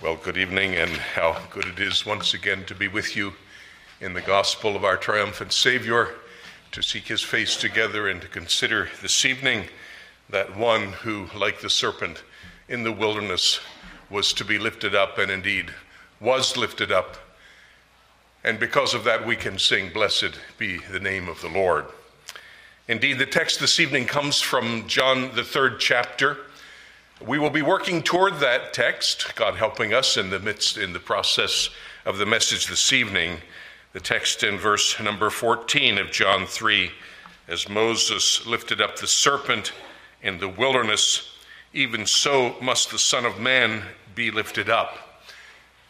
Well, good evening, and how good it is once again to be with you in the gospel of our triumphant Savior, to seek his face together and to consider this evening that one who, like the serpent in the wilderness, was to be lifted up and indeed was lifted up. And because of that, we can sing, Blessed be the name of the Lord. Indeed, the text this evening comes from John, the third chapter. We will be working toward that text, God helping us in the midst, in the process of the message this evening. The text in verse number 14 of John 3 As Moses lifted up the serpent in the wilderness, even so must the Son of Man be lifted up.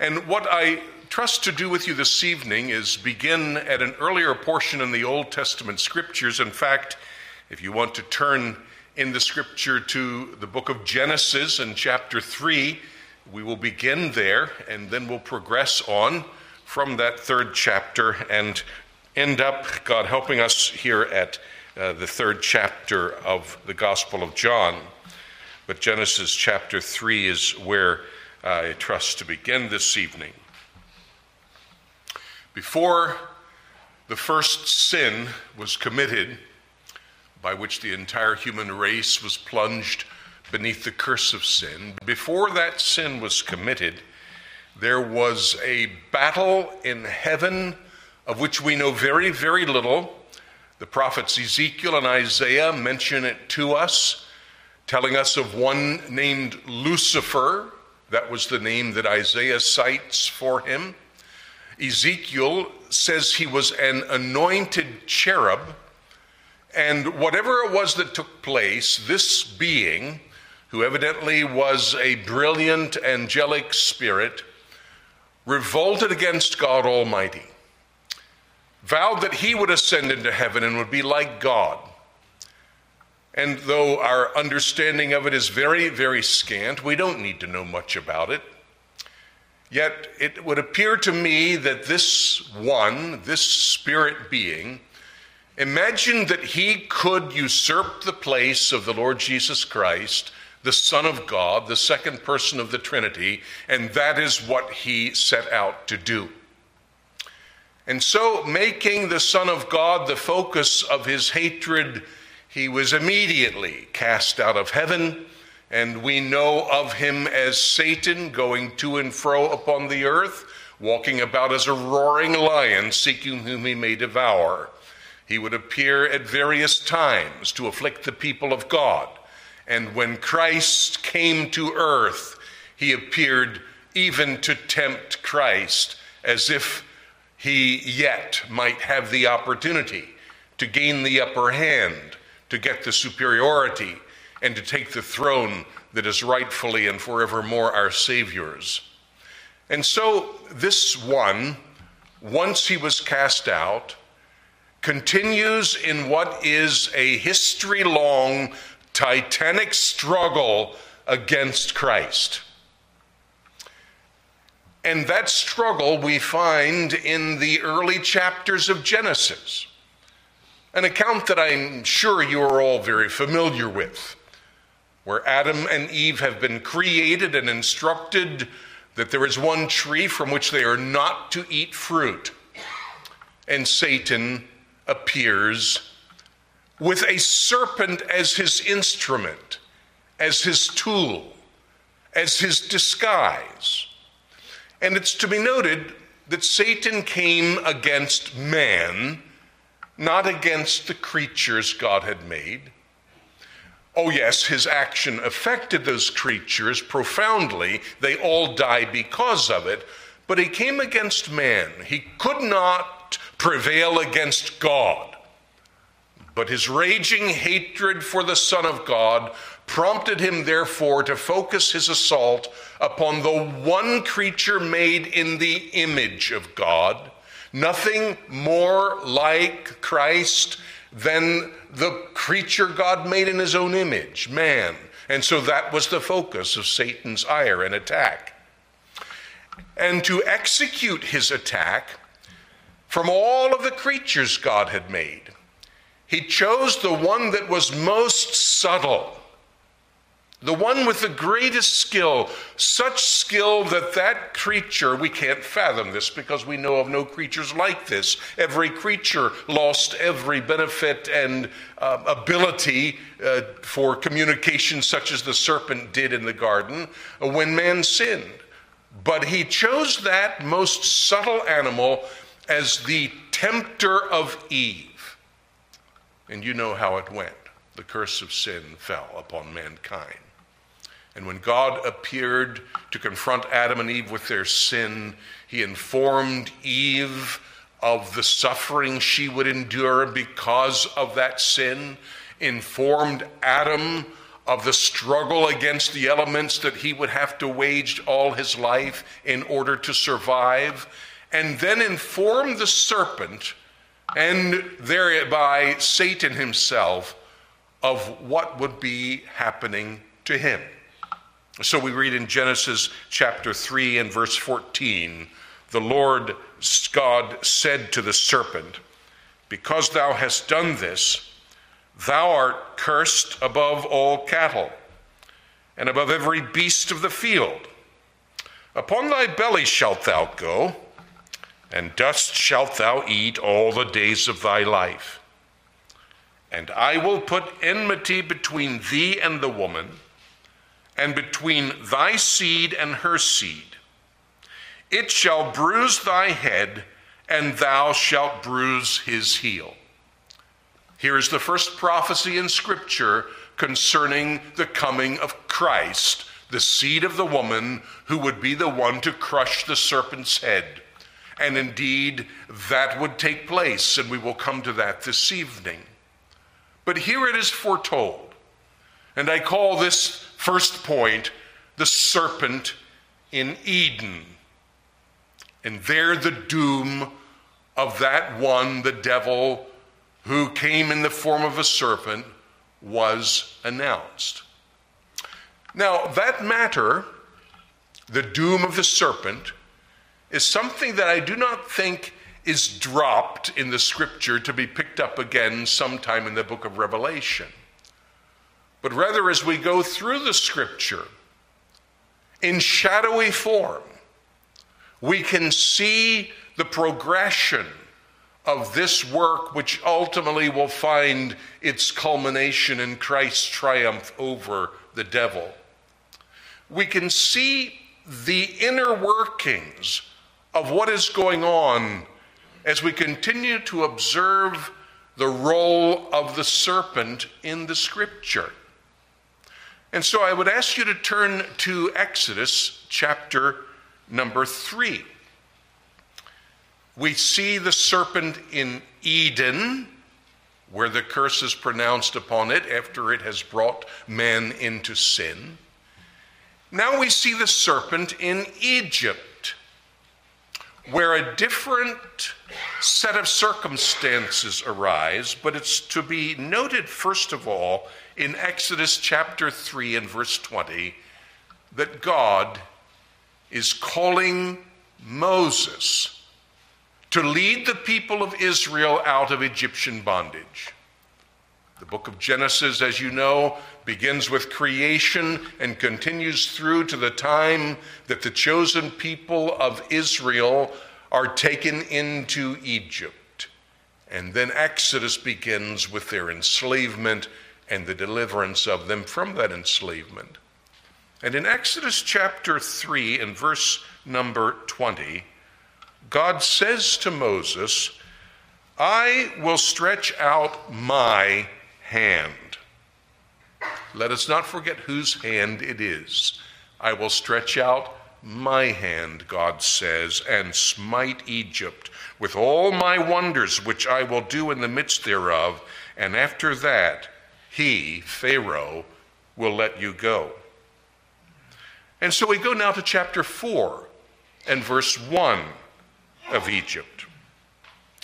And what I trust to do with you this evening is begin at an earlier portion in the Old Testament scriptures. In fact, if you want to turn in the scripture to the book of Genesis and chapter 3. We will begin there and then we'll progress on from that third chapter and end up, God helping us, here at uh, the third chapter of the Gospel of John. But Genesis chapter 3 is where I trust to begin this evening. Before the first sin was committed, by which the entire human race was plunged beneath the curse of sin. Before that sin was committed, there was a battle in heaven of which we know very, very little. The prophets Ezekiel and Isaiah mention it to us, telling us of one named Lucifer. That was the name that Isaiah cites for him. Ezekiel says he was an anointed cherub and whatever it was that took place, this being, who evidently was a brilliant angelic spirit, revolted against God Almighty, vowed that he would ascend into heaven and would be like God. And though our understanding of it is very, very scant, we don't need to know much about it. Yet it would appear to me that this one, this spirit being, Imagine that he could usurp the place of the Lord Jesus Christ, the Son of God, the second person of the Trinity, and that is what he set out to do. And so, making the Son of God the focus of his hatred, he was immediately cast out of heaven. And we know of him as Satan going to and fro upon the earth, walking about as a roaring lion, seeking whom he may devour. He would appear at various times to afflict the people of God. And when Christ came to earth, he appeared even to tempt Christ as if he yet might have the opportunity to gain the upper hand, to get the superiority, and to take the throne that is rightfully and forevermore our Savior's. And so, this one, once he was cast out, continues in what is a history long titanic struggle against Christ. And that struggle we find in the early chapters of Genesis, an account that I'm sure you are all very familiar with, where Adam and Eve have been created and instructed that there is one tree from which they are not to eat fruit. And Satan appears with a serpent as his instrument, as his tool, as his disguise. And it's to be noted that Satan came against man, not against the creatures God had made. Oh, yes, his action affected those creatures profoundly. They all die because of it. But he came against man. He could not prevail against God. But his raging hatred for the Son of God prompted him, therefore, to focus his assault upon the one creature made in the image of God, nothing more like Christ than the creature God made in his own image, man. And so that was the focus of Satan's ire and attack. And to execute his attack, from all of the creatures God had made, he chose the one that was most subtle the one with the greatest skill, such skill that that creature, we can't fathom this because we know of no creatures like this. Every creature lost every benefit and uh, ability uh, for communication, such as the serpent did in the garden uh, when man sinned. But he chose that most subtle animal as the tempter of Eve. And you know how it went. The curse of sin fell upon mankind. And when God appeared to confront Adam and Eve with their sin, he informed Eve of the suffering she would endure because of that sin, informed Adam of the struggle against the elements that he would have to wage all his life in order to survive, and then inform the serpent and thereby Satan himself of what would be happening to him. So we read in Genesis chapter 3 and verse 14 the Lord God said to the serpent, Because thou hast done this, thou art cursed above all cattle and above every beast of the field. Upon thy belly shalt thou go, and dust shalt thou eat all the days of thy life. And I will put enmity between thee and the woman and between thy seed and her seed. It shall bruise thy head, and thou shalt bruise his heel. Here is the first prophecy in Scripture concerning the coming of Christ, the seed of the woman who would be the one to crush the serpent's head. And indeed, that would take place, and we will come to that this evening. But here it is foretold. And I call this First point the serpent in Eden. And there, the doom of that one, the devil, who came in the form of a serpent, was announced. Now, that matter, the doom of the serpent, is something that I do not think is dropped in the scripture to be picked up again sometime in the book of Revelation but rather as we go through the scripture in shadowy form, we can see the progression of this work, which ultimately will find its culmination in Christ's triumph over the devil. We can see the inner workings of what is going on as we continue to observe the role of the serpent in the scripture. And so I would ask you to turn to Exodus chapter number three. We see the serpent in Eden, where the curse is pronounced upon it after it has brought man into sin. Now we see the serpent in Egypt, where a different set of circumstances arise, but it's to be noted, first of all, in Exodus chapter 3 and verse 20 that God is calling Moses to lead the people of Israel out of Egyptian bondage. The book of Genesis, as you know, begins with creation and continues through to the time that the chosen people of Israel are taken into Egypt. And then Exodus begins with their enslavement and the deliverance of them from that enslavement. And in Exodus chapter 3 and verse number 20, God says to Moses, I will stretch out my hand. Let us not forget whose hand it is. I will stretch out my hand, God says, and smite Egypt with all my wonders which I will do in the midst thereof, and after that he, Pharaoh, will let you go. And so we go now to chapter 4 and verse 1 of Egypt.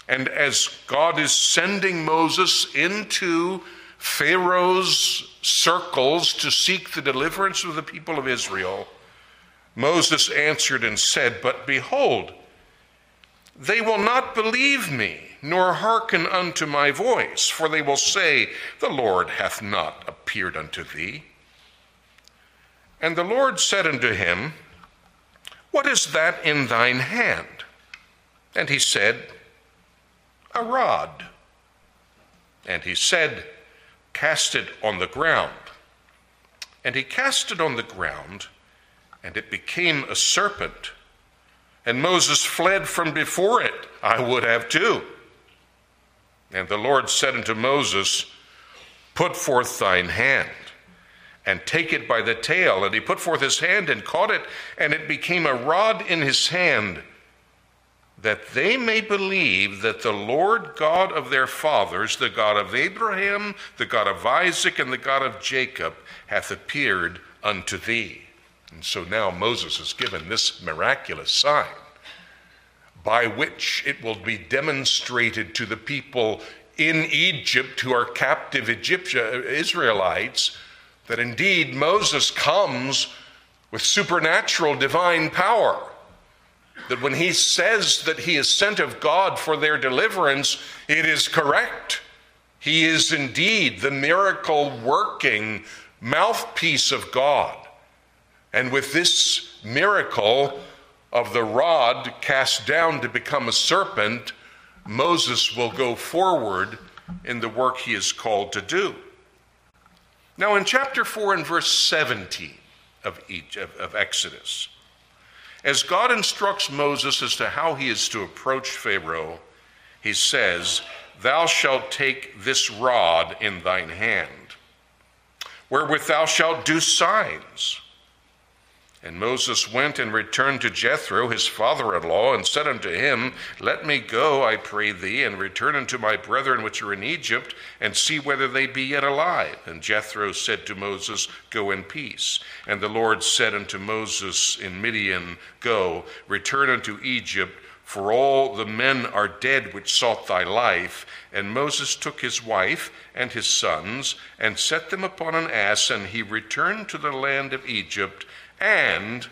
And as God is sending Moses into Pharaoh's circles to seek the deliverance of the people of Israel, Moses answered and said, But behold, they will not believe me nor hearken unto my voice, for they will say, The Lord hath not appeared unto thee. And the Lord said unto him, What is that in thine hand? And he said, A rod. And he said, Cast it on the ground. And he cast it on the ground, and it became a serpent. And Moses fled from before it. I would have too. And the Lord said unto Moses, Put forth thine hand and take it by the tail. And he put forth his hand and caught it, and it became a rod in his hand, that they may believe that the Lord God of their fathers, the God of Abraham, the God of Isaac, and the God of Jacob, hath appeared unto thee. And so now Moses is given this miraculous sign by which it will be demonstrated to the people in Egypt who are captive Egyptian uh, Israelites that indeed Moses comes with supernatural divine power. That when he says that he is sent of God for their deliverance, it is correct. He is indeed the miracle working mouthpiece of God. And with this miracle of the rod cast down to become a serpent, Moses will go forward in the work he is called to do. Now, in chapter 4 and verse 17 of, each, of, of Exodus, as God instructs Moses as to how he is to approach Pharaoh, he says, Thou shalt take this rod in thine hand, wherewith thou shalt do signs and Moses went and returned to Jethro, his father in law, and said unto him, Let me go, I pray thee, and return unto my brethren which are in Egypt, and see whether they be yet alive. And Jethro said to Moses, Go in peace. And the Lord said unto Moses in Midian, Go, return unto Egypt. For all the men are dead which sought thy life. And Moses took his wife and his sons, and set them upon an ass, and he returned to the land of Egypt and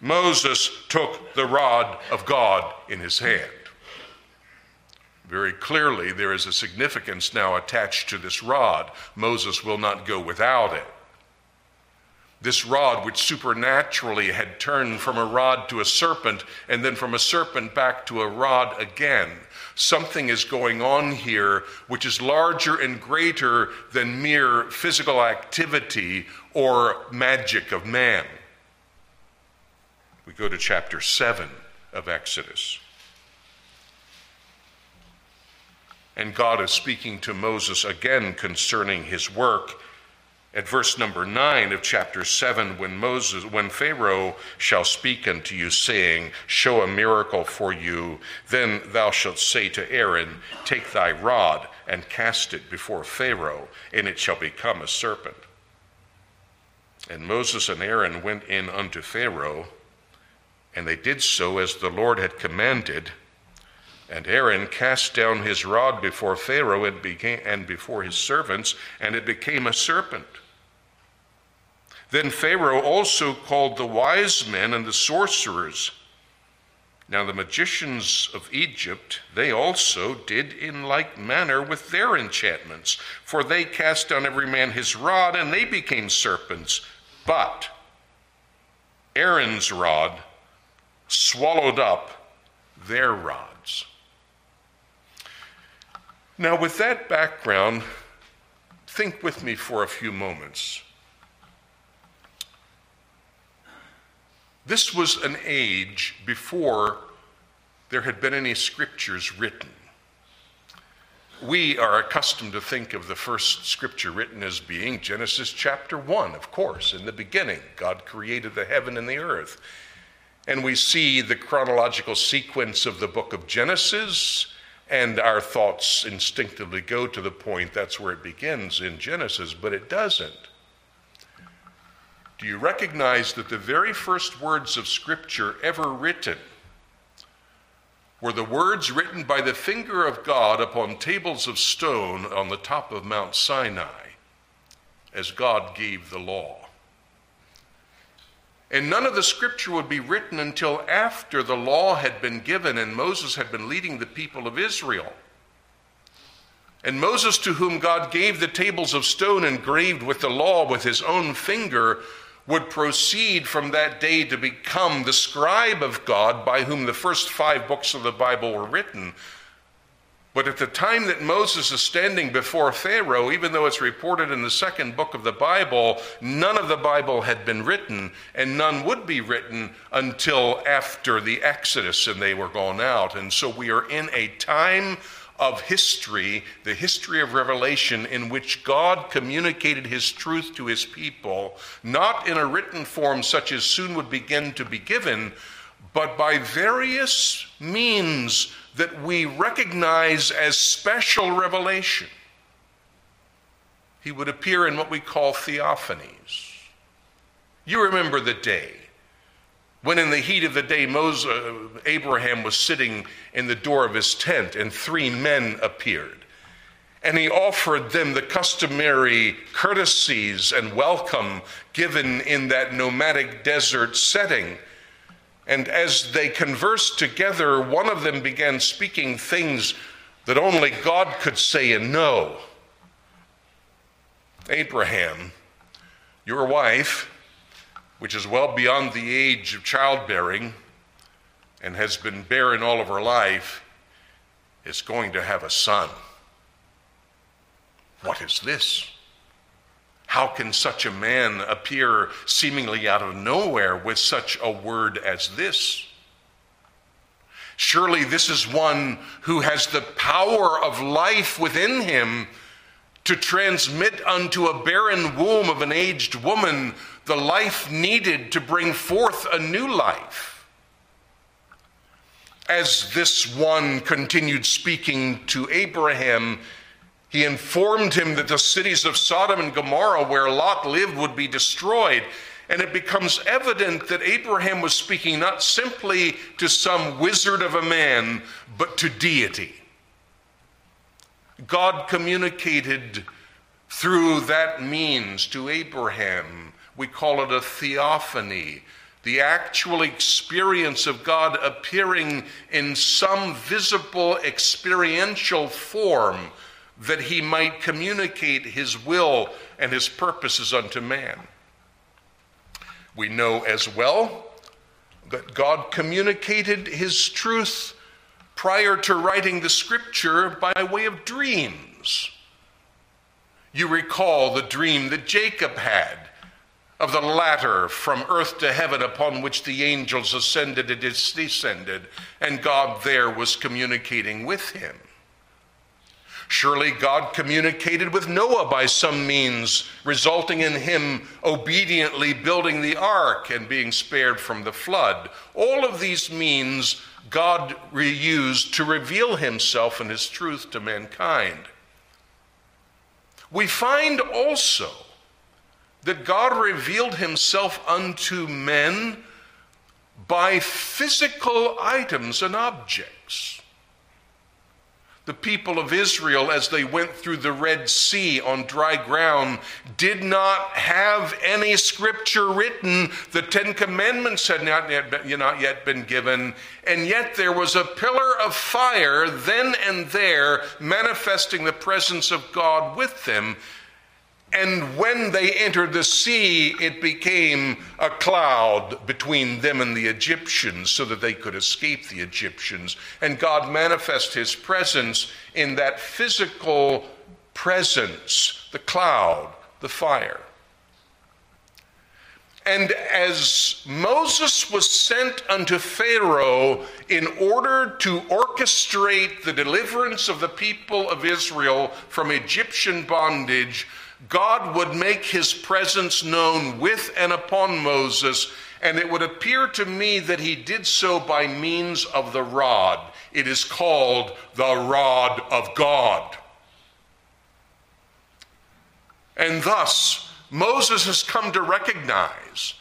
Moses took the rod of God in his hand. Very clearly, there is a significance now attached to this rod. Moses will not go without it. This rod, which supernaturally had turned from a rod to a serpent, and then from a serpent back to a rod again. Something is going on here which is larger and greater than mere physical activity or magic of man. We go to chapter 7 of Exodus. And God is speaking to Moses again concerning his work. At verse number 9 of chapter 7, when Moses, when Pharaoh shall speak unto you, saying, Show a miracle for you, then thou shalt say to Aaron, Take thy rod and cast it before Pharaoh, and it shall become a serpent. And Moses and Aaron went in unto Pharaoh, and they did so as the Lord had commanded. And Aaron cast down his rod before Pharaoh and, became, and before his servants, and it became a serpent. Then Pharaoh also called the wise men and the sorcerers. Now the magicians of Egypt, they also did in like manner with their enchantments, for they cast down every man his rod, and they became serpents. But Aaron's rod swallowed up their rods. Now, with that background, think with me for a few moments. This was an age before there had been any scriptures written. We are accustomed to think of the first scripture written as being Genesis chapter 1, of course. In the beginning, God created the heaven and the earth. And we see the chronological sequence of the book of Genesis, and our thoughts instinctively go to the point that's where it begins in Genesis, but it doesn't. Do you recognize that the very first words of Scripture ever written were the words written by the finger of God upon tables of stone on the top of Mount Sinai as God gave the law? And none of the scripture would be written until after the law had been given and Moses had been leading the people of Israel. And Moses, to whom God gave the tables of stone engraved with the law with his own finger, would proceed from that day to become the scribe of God by whom the first five books of the Bible were written. But at the time that Moses is standing before Pharaoh, even though it's reported in the second book of the Bible, none of the Bible had been written, and none would be written until after the Exodus and they were gone out. And so we are in a time of history, the history of revelation, in which God communicated his truth to his people, not in a written form such as soon would begin to be given, but by various means that we recognize as special revelation. He would appear in what we call theophanies. You remember the day when, in the heat of the day, Moses, uh, Abraham was sitting in the door of his tent and three men appeared. And he offered them the customary courtesies and welcome given in that nomadic desert setting. And as they conversed together, one of them began speaking things that only God could say and know. Abraham, your wife, which is well beyond the age of childbearing and has been barren all of her life, is going to have a son. What is this? How can such a man appear seemingly out of nowhere with such a word as this? Surely this is one who has the power of life within him to transmit unto a barren womb of an aged woman the life needed to bring forth a new life. As this one continued speaking to Abraham, he informed him that the cities of Sodom and Gomorrah, where Lot lived, would be destroyed. And it becomes evident that Abraham was speaking not simply to some wizard of a man, but to deity. God communicated through that means to Abraham. We call it a theophany, the actual experience of God appearing in some visible experiential form that he might communicate his will and his purposes unto man. We know as well that God communicated his truth prior to writing the scripture by way of dreams. You recall the dream that Jacob had of the ladder from earth to heaven upon which the angels ascended and descended, and God there was communicating with him. Surely God communicated with Noah by some means, resulting in him obediently building the ark and being spared from the flood. All of these means God reused to reveal himself and his truth to mankind. We find also that God revealed himself unto men by physical items and objects the people of Israel, as they went through the Red Sea on dry ground, did not have any scripture written. The Ten Commandments had not yet been, not yet been given, and yet there was a pillar of fire then and there manifesting the presence of God with them. And when they entered the sea, it became a cloud between them and the Egyptians so that they could escape the Egyptians. And God manifest his presence in that physical presence the cloud, the fire. And as Moses was sent unto Pharaoh in order to orchestrate the deliverance of the people of Israel from Egyptian bondage, God would make his presence known with and upon Moses, and it would appear to me that he did so by means of the rod. It is called the rod of God. And thus, Moses has come to recognize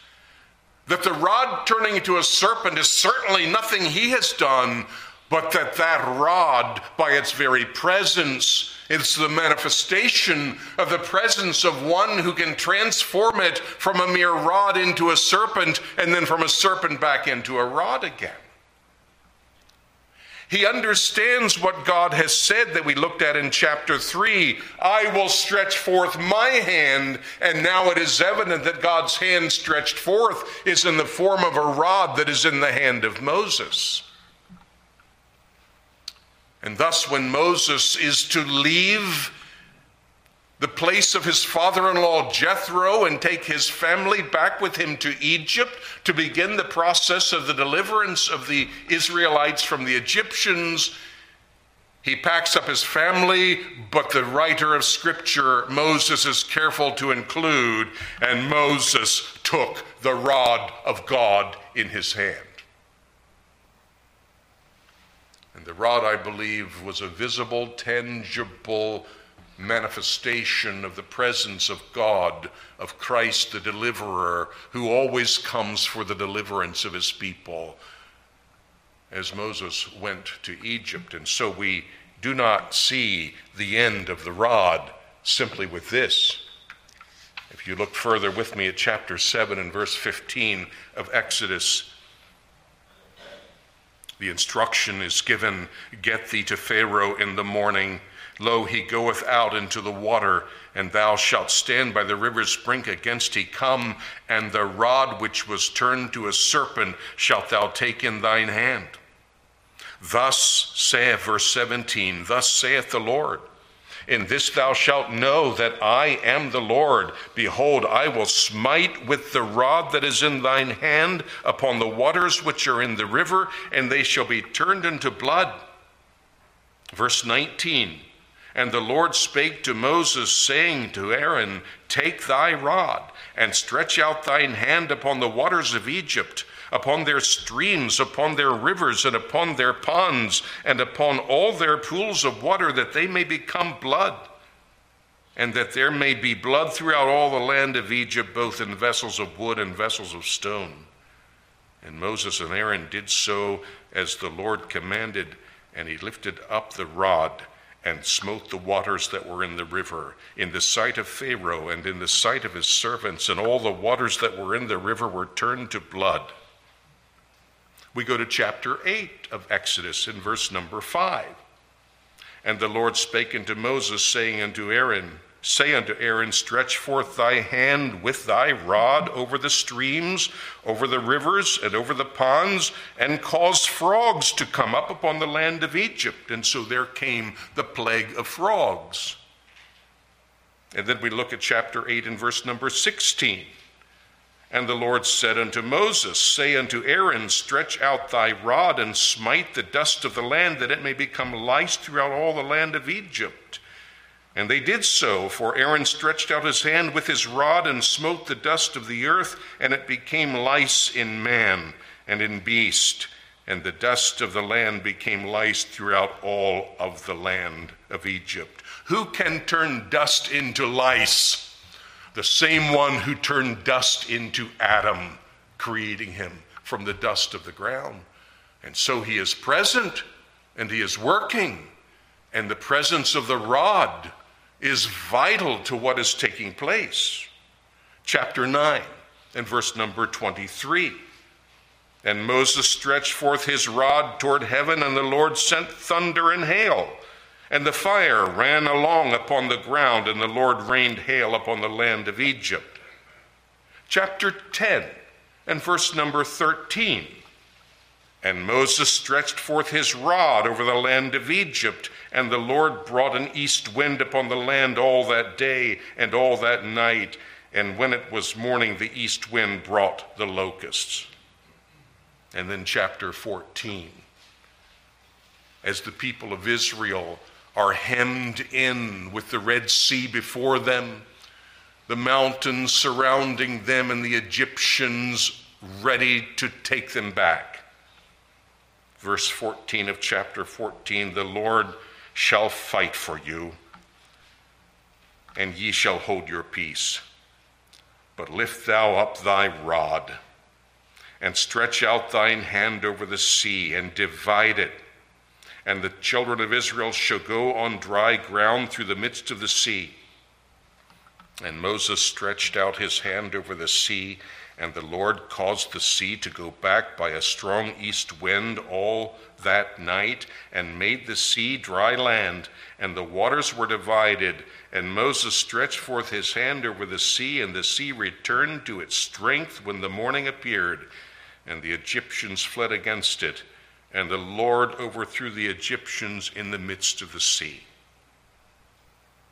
that the rod turning into a serpent is certainly nothing he has done, but that that rod, by its very presence, it's the manifestation of the presence of one who can transform it from a mere rod into a serpent and then from a serpent back into a rod again. He understands what God has said that we looked at in chapter 3. I will stretch forth my hand, and now it is evident that God's hand stretched forth is in the form of a rod that is in the hand of Moses. And thus, when Moses is to leave the place of his father in law Jethro and take his family back with him to Egypt to begin the process of the deliverance of the Israelites from the Egyptians. He packs up his family, but the writer of Scripture, Moses, is careful to include, and Moses took the rod of God in his hand. And the rod, I believe, was a visible, tangible manifestation of the presence of God, of Christ the deliverer, who always comes for the deliverance of his people, as Moses went to Egypt. And so we do not see the end of the rod simply with this. If you look further with me at chapter 7 and verse 15 of Exodus, the instruction is given Get thee to Pharaoh in the morning Lo, he goeth out into the water, and thou shalt stand by the river's brink against he come, and the rod which was turned to a serpent shalt thou take in thine hand. Thus saith, verse 17, Thus saith the Lord. In this thou shalt know that I am the Lord. Behold, I will smite with the rod that is in thine hand upon the waters which are in the river, and they shall be turned into blood. Verse 19 and the Lord spake to Moses, saying to Aaron, Take thy rod, and stretch out thine hand upon the waters of Egypt, upon their streams, upon their rivers, and upon their ponds, and upon all their pools of water, that they may become blood. And that there may be blood throughout all the land of Egypt, both in vessels of wood and vessels of stone. And Moses and Aaron did so as the Lord commanded, and he lifted up the rod and smote the waters that were in the river, in the sight of Pharaoh and in the sight of his servants, and all the waters that were in the river were turned to blood. We go to chapter 8 of Exodus in verse number 5. And the Lord spake unto Moses, saying unto Aaron, Say unto Aaron, Stretch forth thy hand with thy rod over the streams, over the rivers, and over the ponds, and cause frogs to come up upon the land of Egypt. And so there came the plague of frogs. And then we look at chapter 8 and verse number 16. And the Lord said unto Moses, Say unto Aaron, Stretch out thy rod and smite the dust of the land, that it may become lice throughout all the land of Egypt. And they did so, for Aaron stretched out his hand with his rod and smote the dust of the earth, and it became lice in man and in beast. And the dust of the land became lice throughout all of the land of Egypt. Who can turn dust into lice? The same one who turned dust into Adam, creating him from the dust of the ground. And so he is present and he is working, and the presence of the rod is vital to what is taking place. Chapter 9 and verse number 23. And Moses stretched forth his rod toward heaven, and the Lord sent thunder and hail. And the fire ran along upon the ground, and the Lord rained hail upon the land of Egypt. Chapter 10 and verse number 13. And Moses stretched forth his rod over the land of Egypt, and the Lord brought an east wind upon the land all that day and all that night. And when it was morning, the east wind brought the locusts. And then, chapter 14. As the people of Israel are hemmed in with the Red Sea before them, the mountains surrounding them, and the Egyptians ready to take them back verse 14 of chapter 14 the Lord shall fight for you, and ye shall hold your peace. But lift thou up thy rod, and stretch out thine hand over the sea, and divide it. And the children of Israel shall go on dry ground through the midst of the sea. And Moses stretched out his hand over the sea, And the Lord caused the sea to go back by a strong east wind all that night, and made the sea dry land, and the waters were divided. And Moses stretched forth his hand over the sea, and the sea returned to its strength when the morning appeared. And the Egyptians fled against it, and the Lord overthrew the Egyptians in the midst of the sea.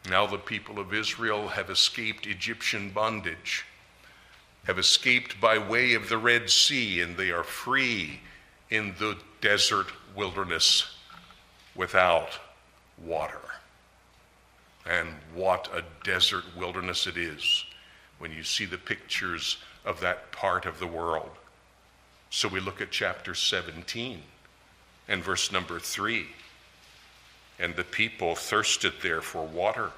Now the people of Israel have escaped Egyptian bondage, have escaped by way of the Red Sea, and they are free in the desert wilderness without water. And what a desert wilderness it is when you see the pictures of that part of the world. So we look at chapter 17 and verse number 3. And the people thirsted there for water.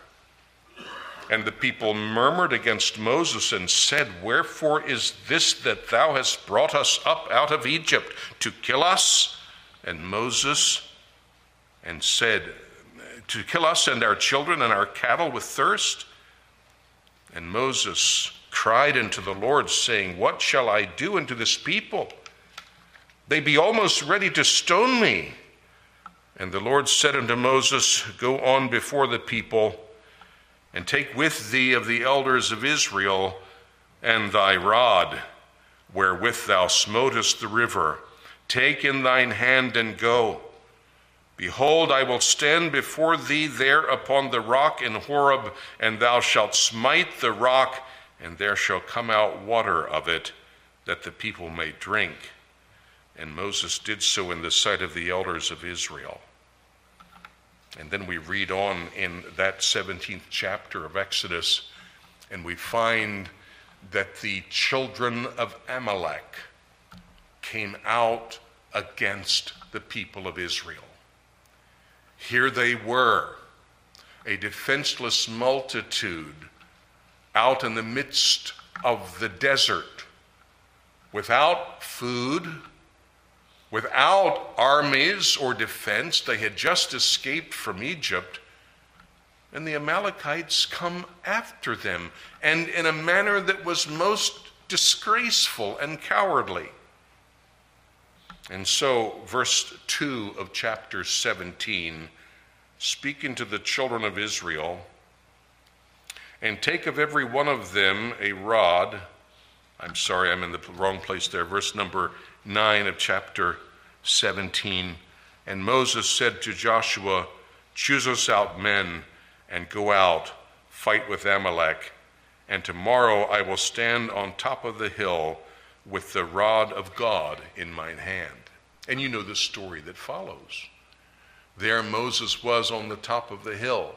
And the people murmured against Moses and said, Wherefore is this that thou hast brought us up out of Egypt to kill us? And Moses and said, To kill us and our children and our cattle with thirst? And Moses cried unto the Lord, saying, What shall I do unto this people? They be almost ready to stone me. And the Lord said unto Moses, Go on before the people and take with thee of the elders of Israel and thy rod, wherewith thou smotest the river. Take in thine hand and go. Behold, I will stand before thee there upon the rock in Horeb, and thou shalt smite the rock, and there shall come out water of it, that the people may drink. And Moses did so in the sight of the elders of Israel. And then we read on in that 17th chapter of Exodus, and we find that the children of Amalek came out against the people of Israel. Here they were, a defenseless multitude out in the midst of the desert, without food Without armies or defense, they had just escaped from Egypt, and the Amalekites come after them, and in a manner that was most disgraceful and cowardly. And so, verse 2 of chapter 17, speaking to the children of Israel, and take of every one of them a rod. I'm sorry, I'm in the wrong place there. Verse number 9 of chapter 17. And Moses said to Joshua, Choose us out men and go out, fight with Amalek. And tomorrow I will stand on top of the hill with the rod of God in mine hand. And you know the story that follows. There Moses was on the top of the hill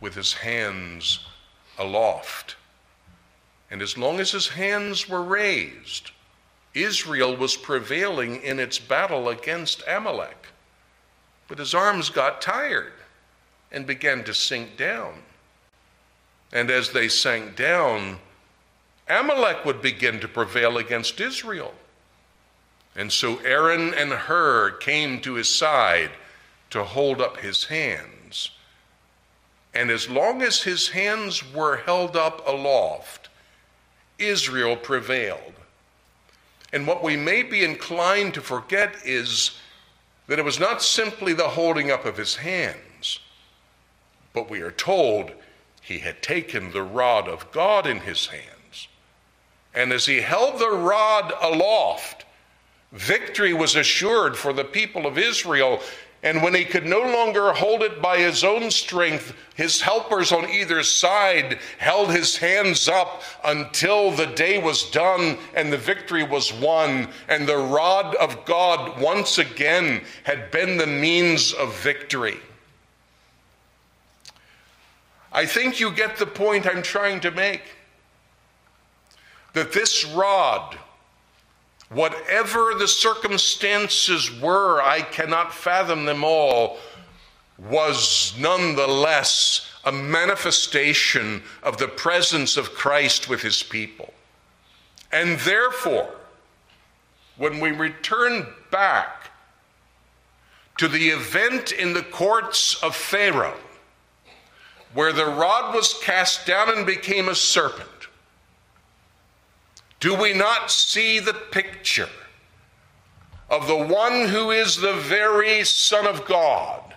with his hands aloft. And as long as his hands were raised, Israel was prevailing in its battle against Amalek. But his arms got tired and began to sink down. And as they sank down, Amalek would begin to prevail against Israel. And so Aaron and Hur came to his side to hold up his hands. And as long as his hands were held up aloft, Israel prevailed. And what we may be inclined to forget is that it was not simply the holding up of his hands, but we are told he had taken the rod of God in his hands. And as he held the rod aloft, victory was assured for the people of Israel and when he could no longer hold it by his own strength, his helpers on either side held his hands up until the day was done and the victory was won. And the rod of God once again had been the means of victory. I think you get the point I'm trying to make. That this rod, Whatever the circumstances were, I cannot fathom them all, was nonetheless a manifestation of the presence of Christ with his people. And therefore, when we return back to the event in the courts of Pharaoh, where the rod was cast down and became a serpent, Do we not see the picture of the one who is the very Son of God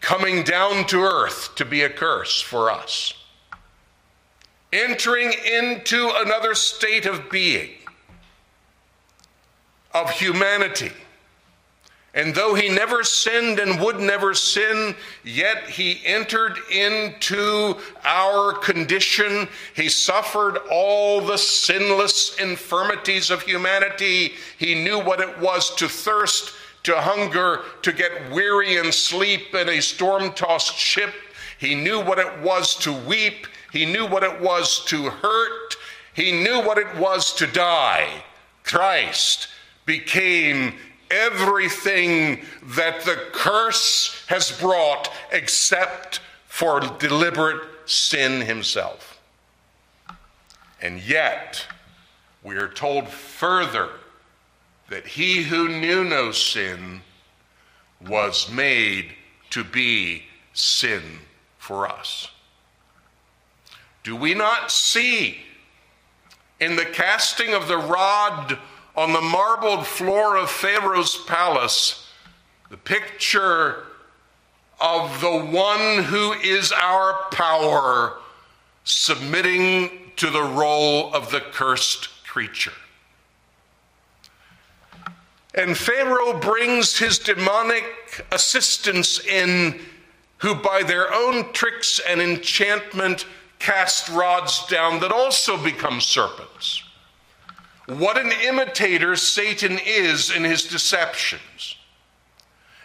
coming down to earth to be a curse for us? Entering into another state of being, of humanity and though he never sinned and would never sin, yet he entered into our condition. He suffered all the sinless infirmities of humanity. He knew what it was to thirst, to hunger, to get weary and sleep in a storm tossed ship. He knew what it was to weep. He knew what it was to hurt. He knew what it was to die. Christ became everything that the curse has brought except for deliberate sin himself. And yet, we are told further that he who knew no sin was made to be sin for us. Do we not see in the casting of the rod on the marbled floor of Pharaoh's palace the picture of the one who is our power submitting to the role of the cursed creature. And Pharaoh brings his demonic assistants in, who by their own tricks and enchantment cast rods down that also become serpents. What an imitator Satan is in his deceptions.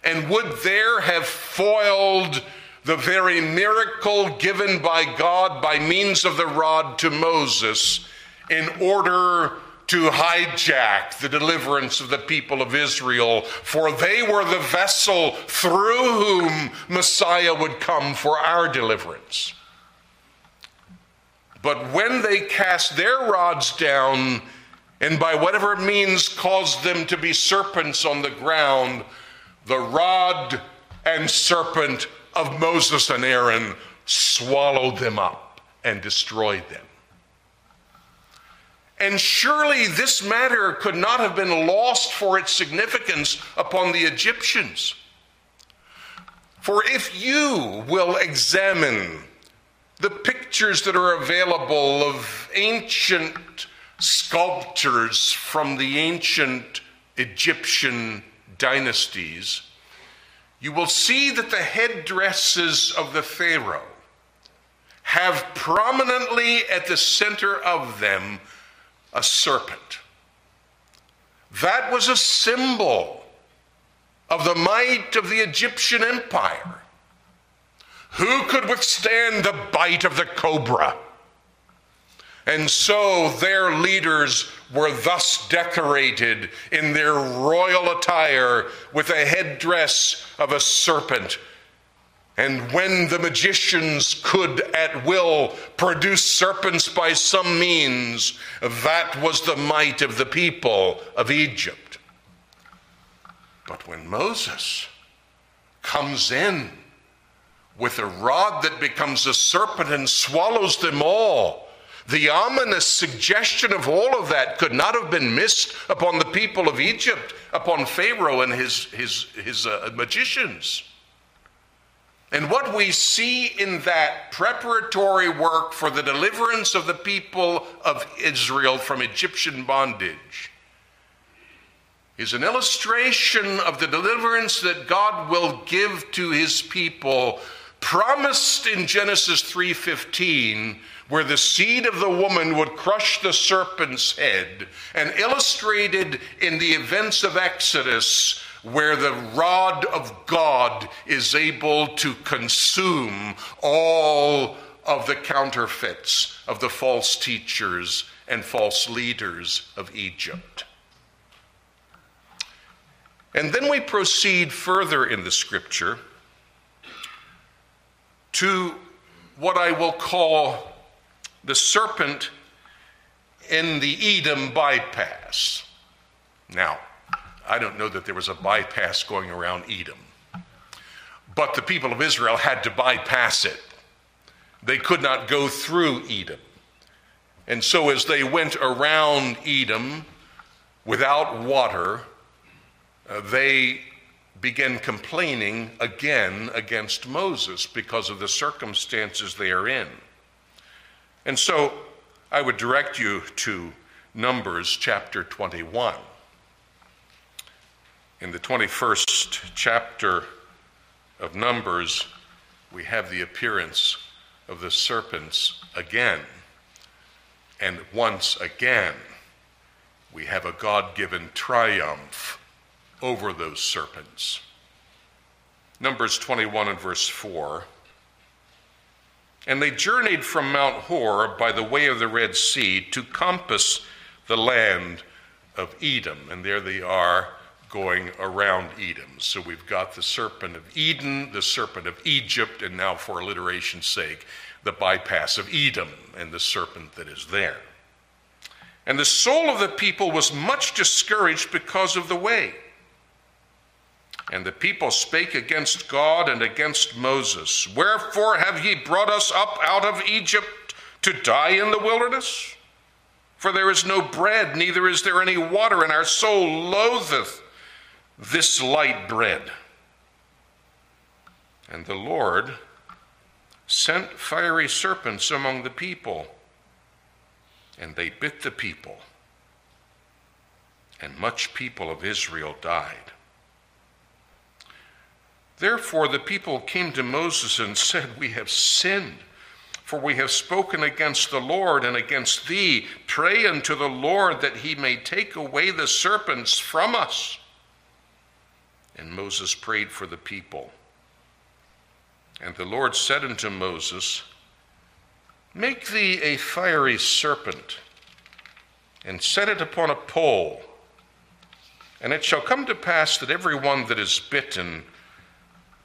And would there have foiled the very miracle given by God by means of the rod to Moses in order to hijack the deliverance of the people of Israel, for they were the vessel through whom Messiah would come for our deliverance. But when they cast their rods down, and by whatever means caused them to be serpents on the ground, the rod and serpent of Moses and Aaron swallowed them up and destroyed them. And surely this matter could not have been lost for its significance upon the Egyptians. For if you will examine the pictures that are available of ancient sculptures from the ancient Egyptian dynasties, you will see that the headdresses of the Pharaoh have prominently at the center of them a serpent. That was a symbol of the might of the Egyptian empire. Who could withstand the bite of the cobra? And so their leaders were thus decorated in their royal attire with a headdress of a serpent. And when the magicians could at will produce serpents by some means, that was the might of the people of Egypt. But when Moses comes in with a rod that becomes a serpent and swallows them all, the ominous suggestion of all of that could not have been missed upon the people of Egypt, upon Pharaoh and his, his, his uh, magicians. And what we see in that preparatory work for the deliverance of the people of Israel from Egyptian bondage is an illustration of the deliverance that God will give to his people promised in Genesis 3:15 where the seed of the woman would crush the serpent's head, and illustrated in the events of Exodus, where the rod of God is able to consume all of the counterfeits of the false teachers and false leaders of Egypt. And then we proceed further in the scripture to what I will call the serpent in the Edom bypass. Now, I don't know that there was a bypass going around Edom, but the people of Israel had to bypass it. They could not go through Edom. And so, as they went around Edom without water, uh, they began complaining again against Moses because of the circumstances they are in. And so, I would direct you to Numbers chapter 21. In the 21st chapter of Numbers, we have the appearance of the serpents again. And once again, we have a God given triumph over those serpents. Numbers 21 and verse 4. And they journeyed from Mount Hor by the way of the Red Sea to compass the land of Edom. And there they are going around Edom. So we've got the serpent of Eden, the serpent of Egypt, and now for alliteration's sake, the bypass of Edom and the serpent that is there. And the soul of the people was much discouraged because of the way. And the people spake against God and against Moses Wherefore have ye brought us up out of Egypt to die in the wilderness? For there is no bread, neither is there any water, and our soul loatheth this light bread. And the Lord sent fiery serpents among the people, and they bit the people, and much people of Israel died. Therefore, the people came to Moses and said, We have sinned, for we have spoken against the Lord and against thee. Pray unto the Lord that he may take away the serpents from us. And Moses prayed for the people. And the Lord said unto Moses, Make thee a fiery serpent, and set it upon a pole. And it shall come to pass that every one that is bitten,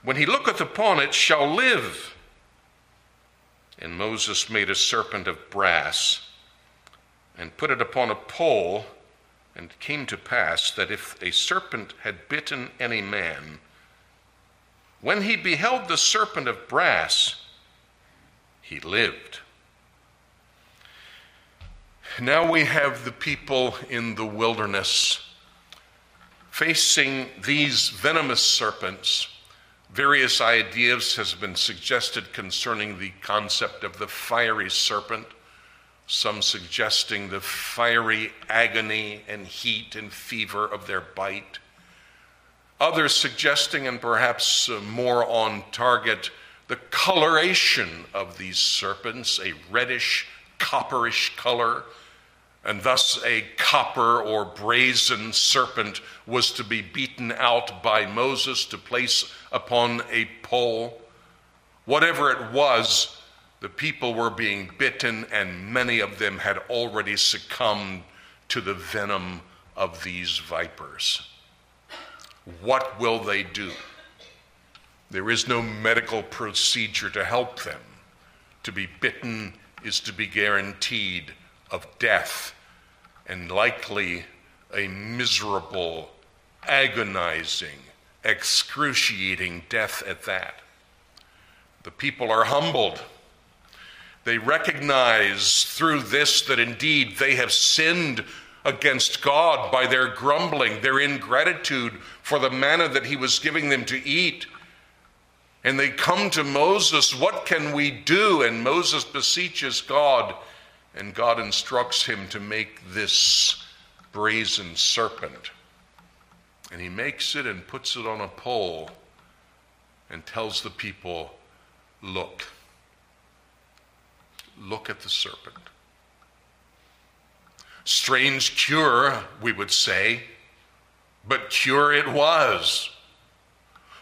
when he looketh upon it, shall live. And Moses made a serpent of brass, and put it upon a pole. And it came to pass that if a serpent had bitten any man, when he beheld the serpent of brass, he lived. Now we have the people in the wilderness facing these venomous serpents. Various ideas has been suggested concerning the concept of the fiery serpent some suggesting the fiery agony and heat and fever of their bite. Others suggesting, and perhaps uh, more on target, the coloration of these serpents, a reddish, copperish color, and thus a copper or brazen serpent was to be beaten out by Moses to place upon a pole. Whatever it was, the people were being bitten, and many of them had already succumbed to the venom of these vipers. What will they do? There is no medical procedure to help them. To be bitten is to be guaranteed of death and likely a miserable, agonizing, excruciating death at that. The people are humbled they recognize through this that indeed they have sinned against God by their grumbling, their ingratitude for the manna that He was giving them to eat. And they come to Moses, What can we do? And Moses beseeches God, and God instructs him to make this brazen serpent. And he makes it and puts it on a pole and tells the people, Look. Look at the serpent. Strange cure, we would say, but cure it was.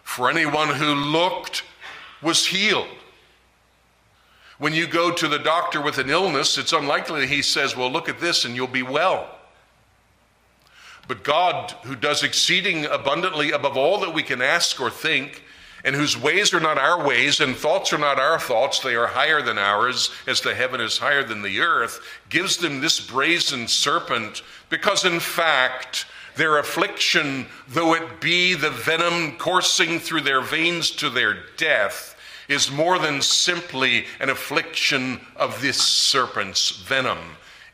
For anyone who looked was healed. When you go to the doctor with an illness, it's unlikely that he says, Well, look at this and you'll be well. But God, who does exceeding abundantly above all that we can ask or think, and whose ways are not our ways and thoughts are not our thoughts, they are higher than ours, as the heaven is higher than the earth, gives them this brazen serpent, because in fact, their affliction, though it be the venom coursing through their veins to their death, is more than simply an affliction of this serpent's venom.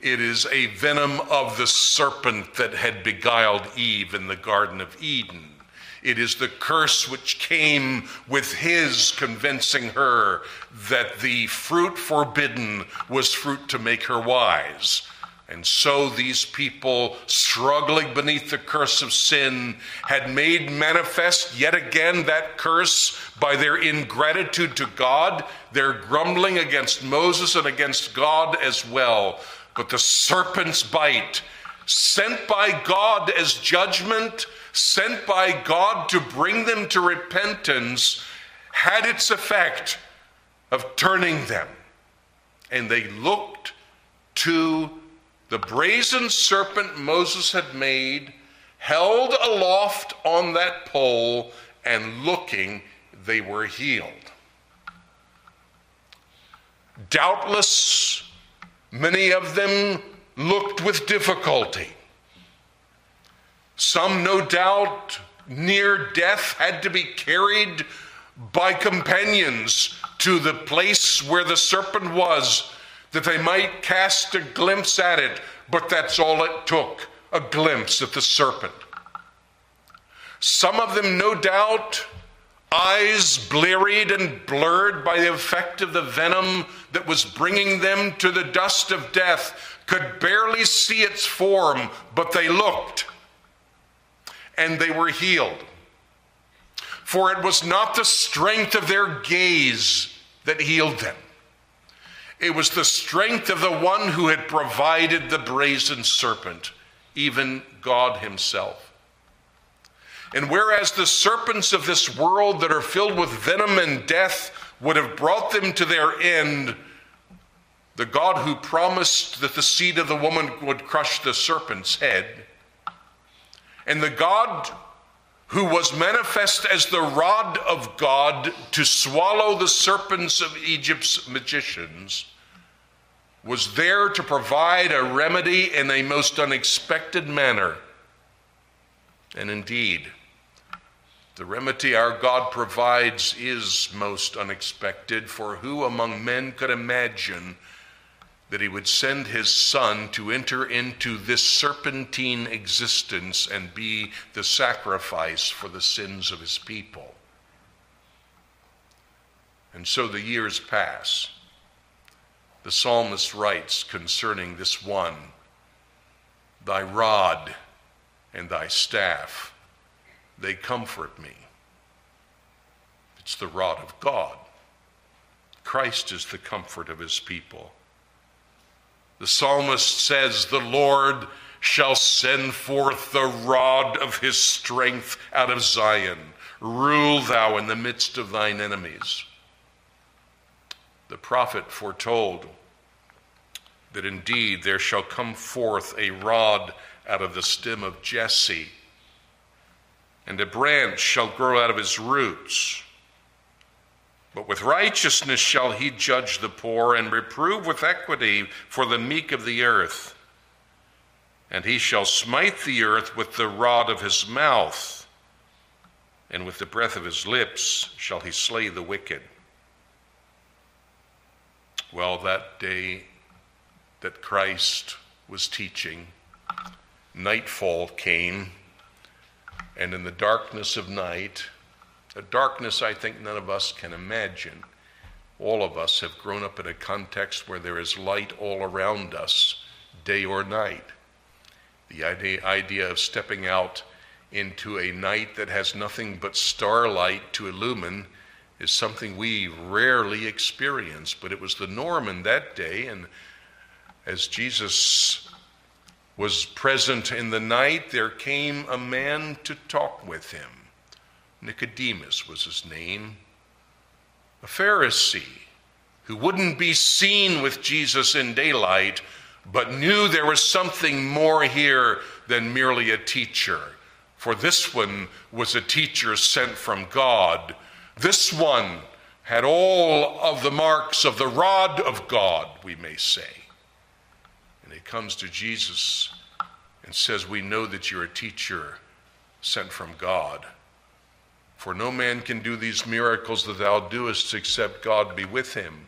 It is a venom of the serpent that had beguiled Eve in the Garden of Eden. It is the curse which came with his convincing her that the fruit forbidden was fruit to make her wise. And so these people, struggling beneath the curse of sin, had made manifest yet again that curse by their ingratitude to God, their grumbling against Moses and against God as well. But the serpent's bite, sent by God as judgment, sent by God to bring them to repentance, had its effect of turning them. And they looked to the brazen serpent Moses had made, held aloft on that pole, and looking, they were healed. Doubtless, many of them looked with difficulty. Some, no doubt, near death had to be carried by companions to the place where the serpent was that they might cast a glimpse at it, but that's all it took a glimpse at the serpent. Some of them, no doubt, eyes blearied and blurred by the effect of the venom that was bringing them to the dust of death, could barely see its form, but they looked and they were healed. For it was not the strength of their gaze that healed them. It was the strength of the one who had provided the brazen serpent, even God Himself. And whereas the serpents of this world that are filled with venom and death would have brought them to their end, the God who promised that the seed of the woman would crush the serpent's head, and the God who was manifest as the rod of God to swallow the serpents of Egypt's magicians, was there to provide a remedy in a most unexpected manner. And indeed, the remedy our God provides is most unexpected, for who among men could imagine that he would send his son to enter into this serpentine existence and be the sacrifice for the sins of his people. And so the years pass. The psalmist writes concerning this one Thy rod and thy staff, they comfort me. It's the rod of God. Christ is the comfort of his people. The psalmist says, The Lord shall send forth the rod of his strength out of Zion. Rule thou in the midst of thine enemies. The prophet foretold that indeed there shall come forth a rod out of the stem of Jesse, and a branch shall grow out of his roots. But with righteousness shall he judge the poor and reprove with equity for the meek of the earth. And he shall smite the earth with the rod of his mouth, and with the breath of his lips shall he slay the wicked. Well, that day that Christ was teaching, nightfall came, and in the darkness of night, a darkness I think none of us can imagine. All of us have grown up in a context where there is light all around us, day or night. The idea, idea of stepping out into a night that has nothing but starlight to illumine is something we rarely experience, but it was the norm in that day. And as Jesus was present in the night, there came a man to talk with him. Nicodemus was his name, a Pharisee who wouldn't be seen with Jesus in daylight, but knew there was something more here than merely a teacher. For this one was a teacher sent from God. This one had all of the marks of the rod of God, we may say. And he comes to Jesus and says, We know that you're a teacher sent from God. For no man can do these miracles that thou doest except God be with him.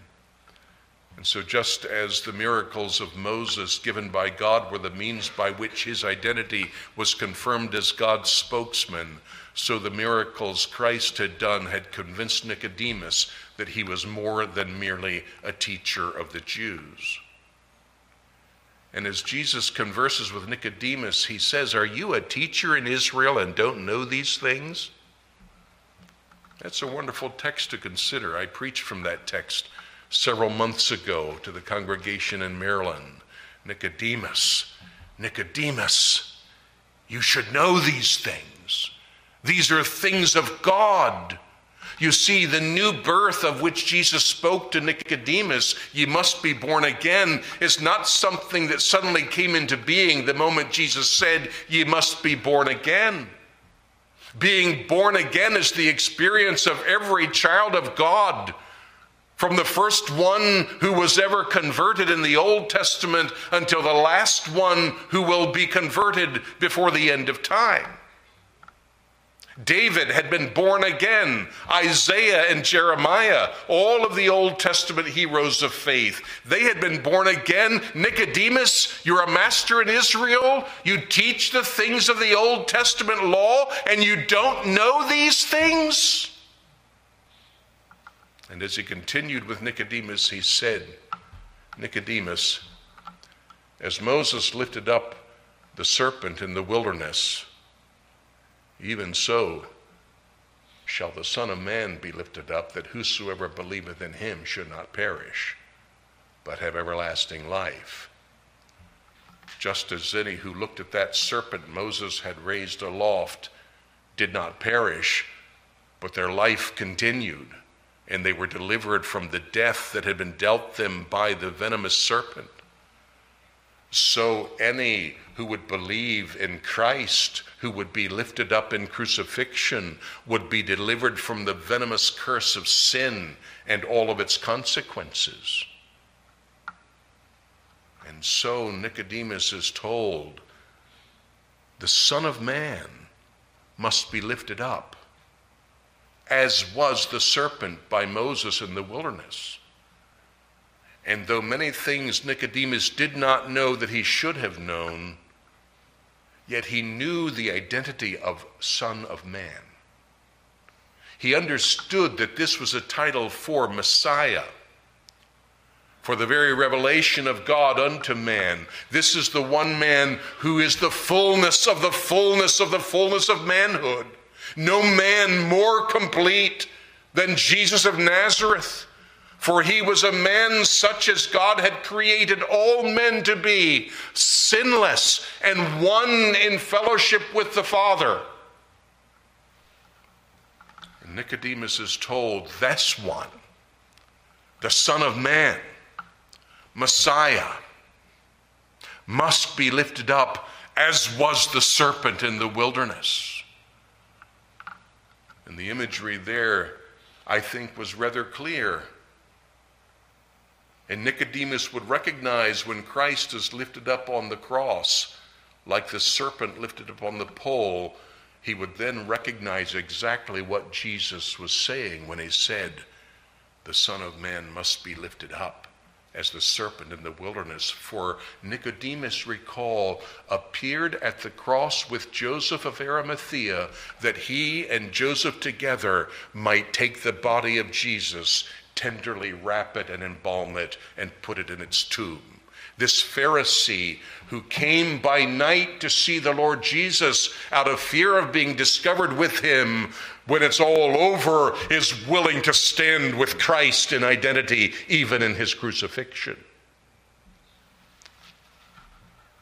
And so, just as the miracles of Moses given by God were the means by which his identity was confirmed as God's spokesman, so the miracles Christ had done had convinced Nicodemus that he was more than merely a teacher of the Jews. And as Jesus converses with Nicodemus, he says, Are you a teacher in Israel and don't know these things? That's a wonderful text to consider. I preached from that text several months ago to the congregation in Maryland. Nicodemus, Nicodemus, you should know these things. These are things of God. You see, the new birth of which Jesus spoke to Nicodemus, ye must be born again, is not something that suddenly came into being the moment Jesus said, ye must be born again. Being born again is the experience of every child of God. From the first one who was ever converted in the Old Testament until the last one who will be converted before the end of time. David had been born again. Isaiah and Jeremiah, all of the Old Testament heroes of faith, they had been born again. Nicodemus, you're a master in Israel. You teach the things of the Old Testament law, and you don't know these things? And as he continued with Nicodemus, he said, Nicodemus, as Moses lifted up the serpent in the wilderness, even so shall the Son of Man be lifted up, that whosoever believeth in him should not perish, but have everlasting life. Just as any who looked at that serpent Moses had raised aloft did not perish, but their life continued, and they were delivered from the death that had been dealt them by the venomous serpent. So any who would believe in Christ, who would be lifted up in crucifixion, would be delivered from the venomous curse of sin and all of its consequences. And so Nicodemus is told the Son of Man must be lifted up, as was the serpent by Moses in the wilderness. And though many things Nicodemus did not know that he should have known, yet he knew the identity of Son of Man. He understood that this was a title for Messiah, for the very revelation of God unto man. This is the one man who is the fullness of the fullness of the fullness of manhood. No man more complete than Jesus of Nazareth. For he was a man such as God had created all men to be, sinless and one in fellowship with the Father. And Nicodemus is told that's one, the Son of Man, Messiah, must be lifted up as was the serpent in the wilderness. And the imagery there, I think, was rather clear. And Nicodemus would recognize when Christ is lifted up on the cross, like the serpent lifted up on the pole, he would then recognize exactly what Jesus was saying when he said, The Son of Man must be lifted up as the serpent in the wilderness. For Nicodemus, recall, appeared at the cross with Joseph of Arimathea that he and Joseph together might take the body of Jesus tenderly wrap it and embalm it and put it in its tomb. This Pharisee who came by night to see the Lord Jesus out of fear of being discovered with him when it's all over is willing to stand with Christ in identity, even in his crucifixion.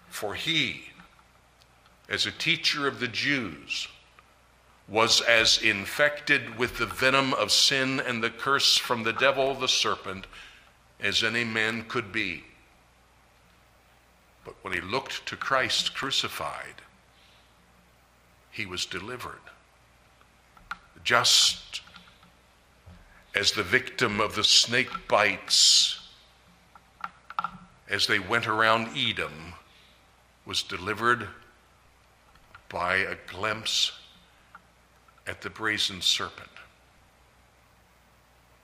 For he, as a teacher of the Jews, was as infected with the venom of sin and the curse from the devil, the serpent, as any man could be. But when he looked to Christ crucified, he was delivered. Just as the victim of the snake bites, as they went around Edom, was delivered by a glimpse at the brazen serpent.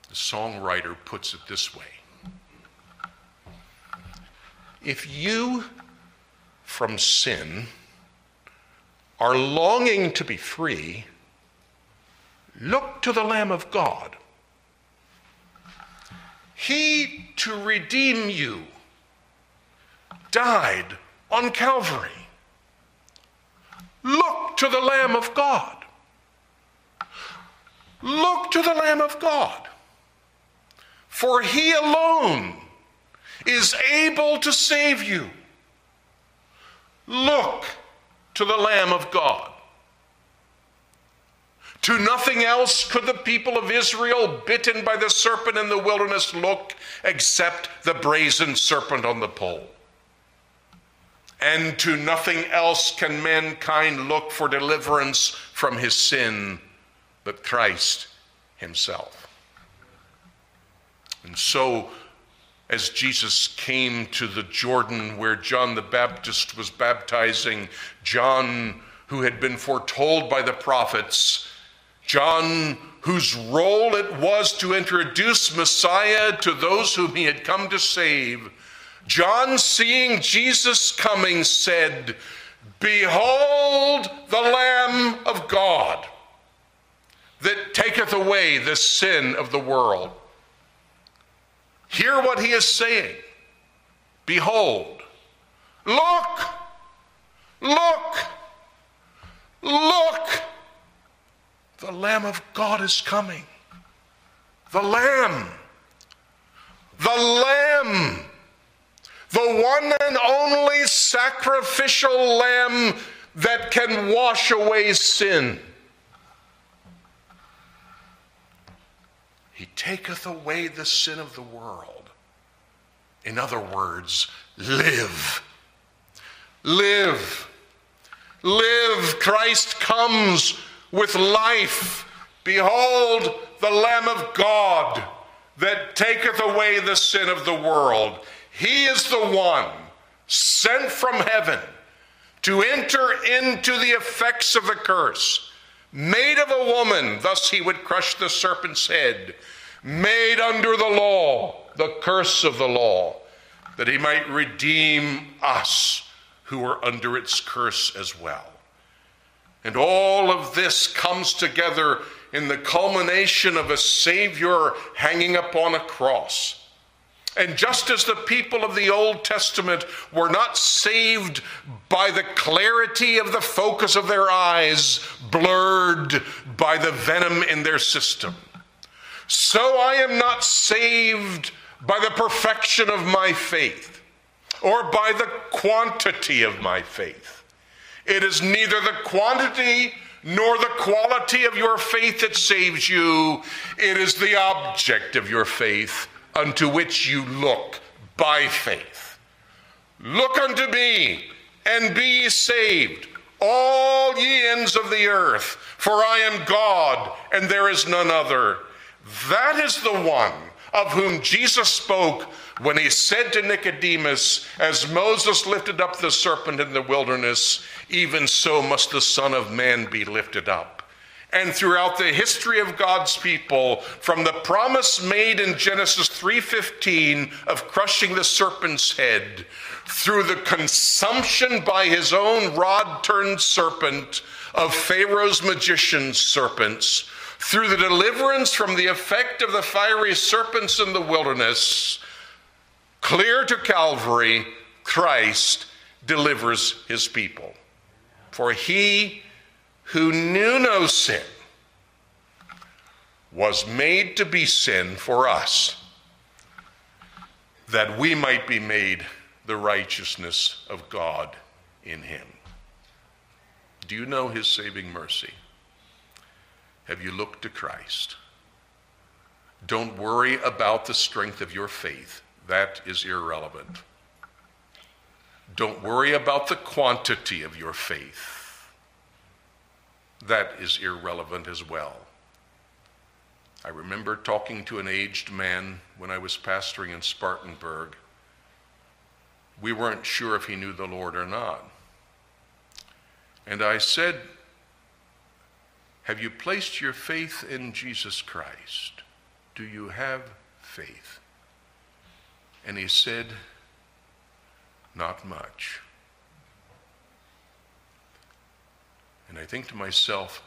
The songwriter puts it this way if you from sin are longing to be free, look to the Lamb of God. He to redeem you died on Calvary. Look to the Lamb of God. Look to the Lamb of God. For he alone is able to save you. Look to the Lamb of God. To nothing else could the people of Israel, bitten by the serpent in the wilderness, look except the brazen serpent on the pole. And to nothing else can mankind look for deliverance from his sin but Christ himself. And so, as Jesus came to the Jordan where John the Baptist was baptizing, John, who had been foretold by the prophets, John, whose role it was to introduce Messiah to those whom he had come to save, John, seeing Jesus coming, said, Behold the Lamb of God that taketh away the sin of the world. Hear what he is saying. Behold, look, look, look. The Lamb of God is coming. The Lamb. The Lamb. The one and only sacrificial Lamb that can wash away sin. He taketh away the sin of the world. In other words, live. Live. Live. Christ comes with life. Behold, the Lamb of God that taketh away the sin of the world. He is the one sent from heaven to enter into the effects of the curse made of a woman, thus he would crush the serpent's head, made under the law, the curse of the law, that he might redeem us who were under its curse as well. And all of this comes together in the culmination of a Savior hanging upon a cross and just as the people of the Old Testament were not saved by the clarity of the focus of their eyes, blurred by the venom in their system, so I am not saved by the perfection of my faith or by the quantity of my faith. It is neither the quantity nor the quality of your faith that saves you, it is the object of your faith unto which you look by faith. Look unto me and be ye saved, all ye ends of the earth, for I am God and there is none other. That is the one of whom Jesus spoke when he said to Nicodemus, As Moses lifted up the serpent in the wilderness, even so must the Son of Man be lifted up and throughout the history of God's people from the promise made in Genesis 3:15 of crushing the serpent's head through the consumption by his own rod-turned serpent of Pharaoh's magician serpents through the deliverance from the effect of the fiery serpents in the wilderness clear to Calvary Christ delivers his people. For he who knew no sin was made to be sin for us, that we might be made the righteousness of God in him. Do you know his saving mercy? Have you looked to Christ? Don't worry about the strength of your faith. That is irrelevant. Don't worry about the quantity of your faith that is irrelevant as well. I remember talking to an aged man when I was pastoring in Spartanburg. We weren't sure if he knew the Lord or not. And I said, Have you placed your faith in Jesus Christ? Do you have faith? And he said, Not much. And I think to myself,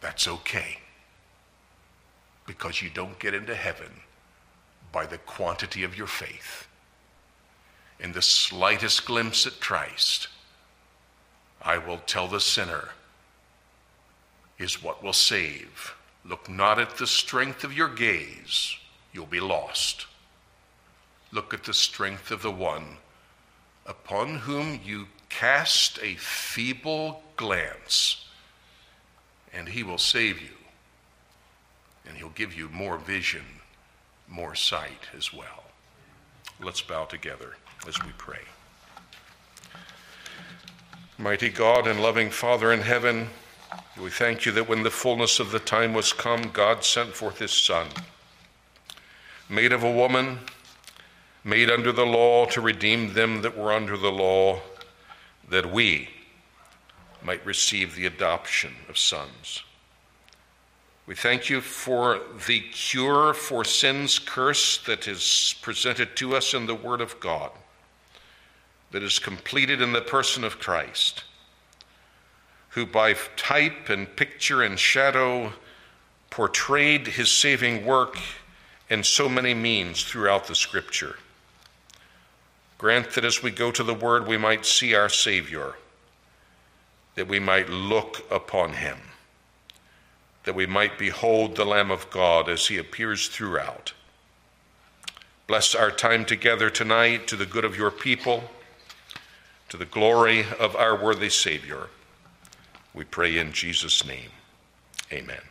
that's okay. Because you don't get into heaven by the quantity of your faith. In the slightest glimpse at Christ, I will tell the sinner, is what will save. Look not at the strength of your gaze, you'll be lost. Look at the strength of the one upon whom you cast a feeble glance, and he will save you. And he'll give you more vision, more sight as well. Let's bow together as we pray. Mighty God and loving Father in heaven, we thank you that when the fullness of the time was come, God sent forth his Son, made of a woman, made under the law to redeem them that were under the law, that we might receive the adoption of sons. We thank you for the cure for sin's curse that is presented to us in the Word of God, that is completed in the person of Christ who by type and picture and shadow portrayed his saving work in so many means throughout the scripture. Grant that as we go to the word, we might see our Savior, that we might look upon him, that we might behold the Lamb of God as he appears throughout. Bless our time together tonight to the good of your people, to the glory of our worthy Savior. We pray in Jesus' name. Amen.